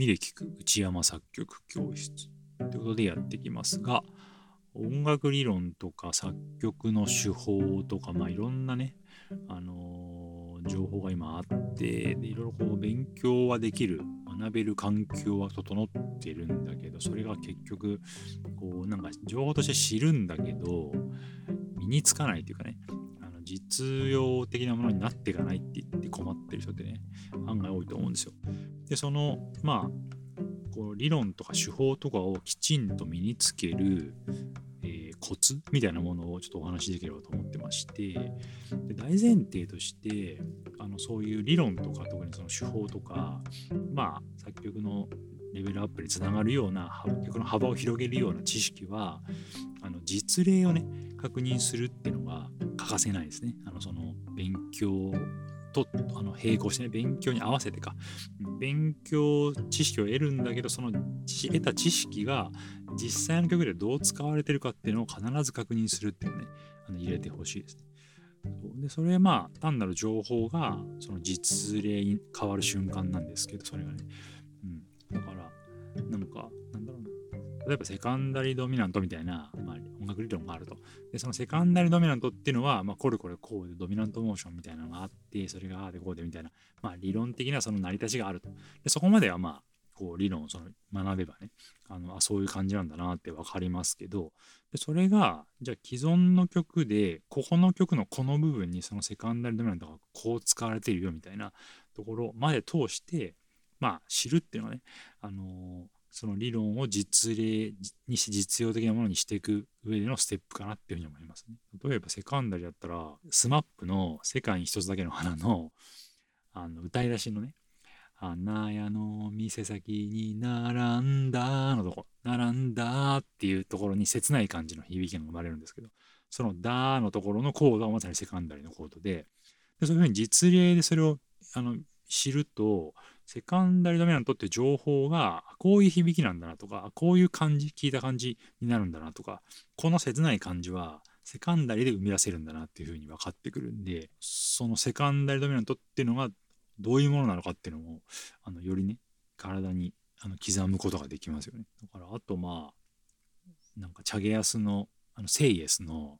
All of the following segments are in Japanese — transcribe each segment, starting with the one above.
耳で聞く内山作曲教室ということでやってきますが、音楽理論とか作曲の手法とか、まあいろんなね、あのー、情報が今あって、でいろいろこう勉強はできる、学べる環境は整ってるんだけど、それが結局、こうなんか情報として知るんだけど、身につかないというかね、あの実用的なものになっていかないって言って困ってる人ってね、案外多いと思うんですよ。で、その、まあ、こう理論とか手法とかをきちんと身につける、えー、コツみたいなものをちょっとお話しできればと思ってましてで大前提としてあのそういう理論とか特にその手法とかまあ作曲のレベルアップにつながるような曲の幅を広げるような知識はあの実例をね確認するっていうのが欠かせないですね。あのその勉強とあの並行してね、勉強に合わせてか、勉強、知識を得るんだけど、その得た知識が実際の曲でどう使われてるかっていうのを必ず確認するっていうのね、あの入れてほしいです。でそれまあ単なる情報がその実例に変わる瞬間なんですけどそれがね、うん、だからなんかなんだろうな。例えばセカンダリードミナントみたいな、まあ、音楽理論があると。で、そのセカンダリドミナントっていうのは、まあ、これこれこうでドミナントモーションみたいなのがあって、それがああでこうでみたいな、まあ、理論的なその成り立ちがあると。で、そこまではまあ、こう理論をその学べばね、あのあそういう感じなんだなって分かりますけど、でそれが、じゃあ既存の曲で、ここの曲のこの部分にそのセカンダリドミナントがこう使われているよみたいなところまで通して、まあ、知るっていうのはね、あのーその理論を実例にして実用的なものにしていく上でのステップかなっていうふうに思いますね。例えばセカンダリだったら SMAP の「世界に一つだけの花の」あの歌い出しのね「花屋の店先に並んだ」のとこ「並んだ」っていうところに切ない感じの響きが生まれるんですけどその「だ」のところのコードはまさにセカンダリのコードででそういうふうに実例でそれをあの知るとセカンダリドミナントって情報がこういう響きなんだなとかこういう感じ聞いた感じになるんだなとかこの切ない感じはセカンダリで生み出せるんだなっていうふうに分かってくるんでそのセカンダリドミナントっていうのがどういうものなのかっていうのをあのよりね体にあの刻むことができますよね。だからあとまあなんかチャゲアスのあのセイエスの、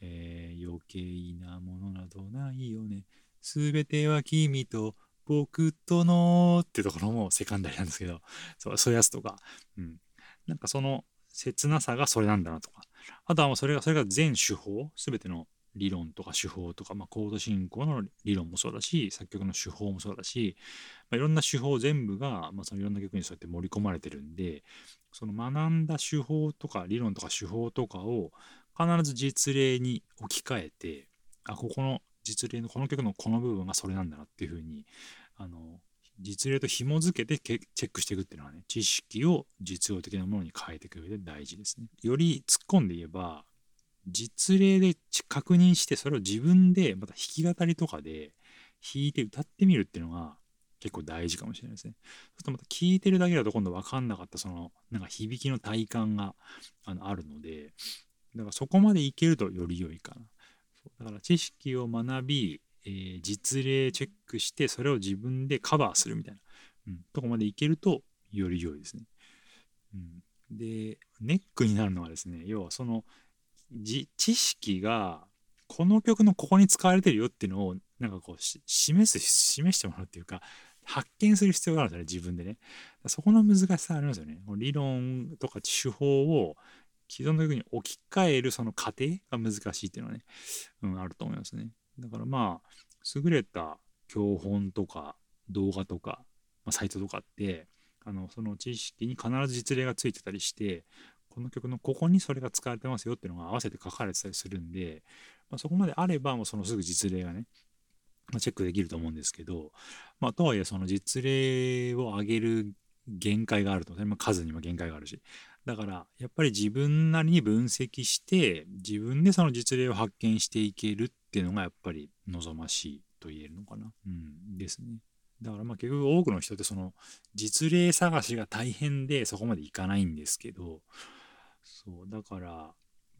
えー、余計なものなどないよね。すべては君と僕とのってところもセカンダリなんですけど、そうそういうやつとか、うん。なんかその切なさがそれなんだなとか、あとはもうそれが、それが全手法、すべての理論とか手法とか、まあ、コード進行の理論もそうだし、作曲の手法もそうだし、まあ、いろんな手法全部が、まあ、そのいろんな曲にそうやって盛り込まれてるんで、その学んだ手法とか理論とか手法とかを必ず実例に置き換えて、あ、ここの実例のこの曲のこの部分がそれなんだなっていうふうにあの実例と紐付けてチェックしていくっていうのはね知識を実用的なものに変えていく上で大事ですね。より突っ込んで言えば実例で確認してそれを自分でまた弾き語りとかで弾いて歌ってみるっていうのが結構大事かもしれないですね。そうするとまた聞いてるだけだと今度分かんなかったそのなんか響きの体感があのあるのでだからそこまでいけるとより良いかな。だから知識を学びえー、実例チェックしてそれを自分でカバーするみたいな、うん、とこまでいけるとより良いですね。うん、でネックになるのはですね要はその知識がこの曲のここに使われてるよっていうのをなんかこう示す示してもらうっていうか発見する必要があるんですよね自分でね。そこの難しさありますよね。理論とか手法を既存の曲に置き換えるその過程が難しいっていうのはね、うん、あると思いますね。だからまあ、優れた教本とか動画とか、まあ、サイトとかって、あのその知識に必ず実例がついてたりして、この曲のここにそれが使われてますよっていうのが合わせて書かれてたりするんで、まあ、そこまであればもうそのすぐ実例がね、まあ、チェックできると思うんですけど、まあ、とはいえその実例を上げる限界があると、ねまあ、数にも限界があるし、だからやっぱり自分なりに分析して自分でその実例を発見していけるっていうのがやっぱり望ましいと言えるのかな。うん、ですね。だからまあ結局多くの人ってその実例探しが大変でそこまでいかないんですけどそうだから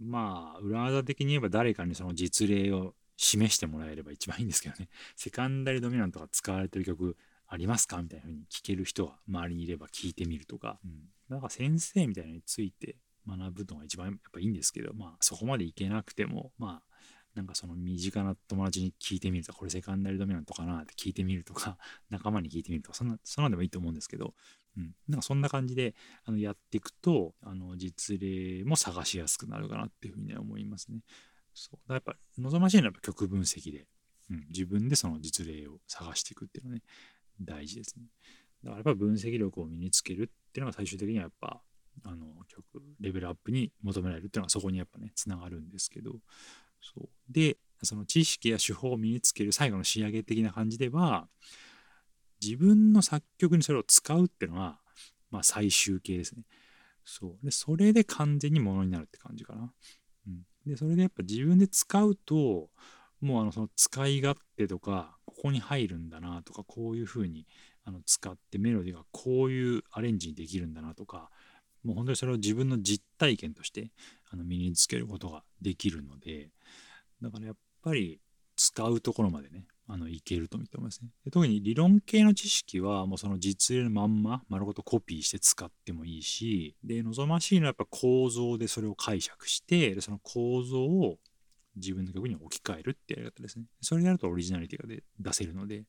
まあ裏技的に言えば誰かにその実例を示してもらえれば一番いいんですけどねセカンダリドミナントが使われてる曲ありますか？みたいな風に聞ける人が周りにいれば聞いてみるとか、うん、だから先生みたいなのについて学ぶのが一番やっぱいいんですけど、まあそこまでいけなくても、まあなんかその身近な友達に聞いてみるとか、これセカンダリドミナントかなって聞いてみるとか、仲間に聞いてみるとか、そんな、そんなでもいいと思うんですけど、うん、なんかそんな感じであのやっていくと、あの実例も探しやすくなるかなっていうふうには思いますね。そう。だやっぱ望ましいのはやっぱ曲分析で、うん、自分でその実例を探していくっていうのはね、大事ですね。だからやっぱ分析力を身につけるっていうのが最終的にはやっぱあの曲レベルアップに求められるっていうのはそこにやっぱねつながるんですけどそうでその知識や手法を身につける最後の仕上げ的な感じでは自分の作曲にそれを使うっていうのは、まあ、最終形ですね。そうでそれで完全にものになるって感じかな。うん、でそれでやっぱ自分で使うともうあのその使い勝手とかここに入るんだなとかこういうふうにあの使ってメロディーがこういうアレンジにできるんだなとかもう本当にそれを自分の実体験としてあの身につけることができるのでだからやっぱり使うところまでねあのいけると見てますね。で特に理論系の知識はもうその実例のまんま丸ごとコピーして使ってもいいしで望ましいのはやっぱ構造でそれを解釈してでその構造を自分の曲に置き換えるってやり方ですね。それやるとオリジナリティが出せるので、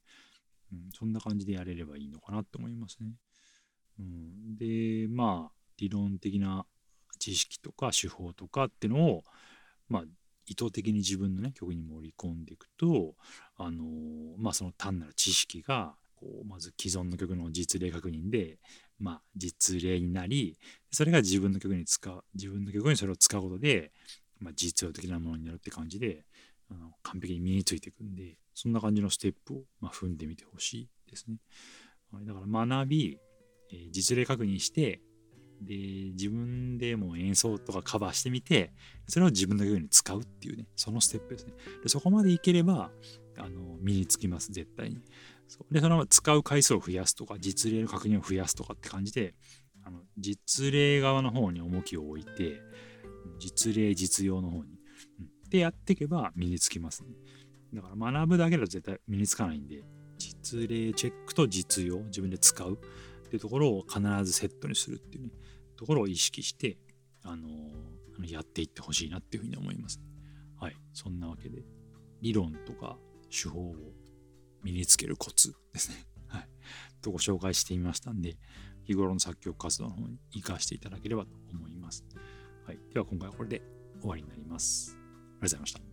うん、そんな感じでやれればいいのかなと思いますね、うん、でまあ理論的な知識とか手法とかってのを、まあ、意図的に自分のね曲に盛り込んでいくとあのまあその単なる知識がこうまず既存の曲の実例確認で、まあ、実例になりそれが自分の曲に使う自分の曲にそれを使うことで、まあ、実用的なものになるって感じであの完璧に身についていくんでそんな感じのステップを、まあ、踏んでみてほしいですね。だから学び、えー、実例確認してで、自分でも演奏とかカバーしてみて、それを自分のように使うっていうね、そのステップですね。でそこまでいければ、あの、身につきます、絶対に。そうで、その使う回数を増やすとか、実例の確認を増やすとかって感じで、あの実例側の方に重きを置いて、実例、実用の方に。うん、で、やっていけば身につきますね。だから学ぶだけだと絶対身につかないんで、実例チェックと実用、自分で使うっていうところを必ずセットにするっていうね。ところを意識して、あのー、やっていってほしいなっていうふうに思います、はい。そんなわけで、理論とか手法を身につけるコツですね。はい。とご紹介してみましたんで、日頃の作曲活動の方に活かしていただければと思います。はい。では今回はこれで終わりになります。ありがとうございました。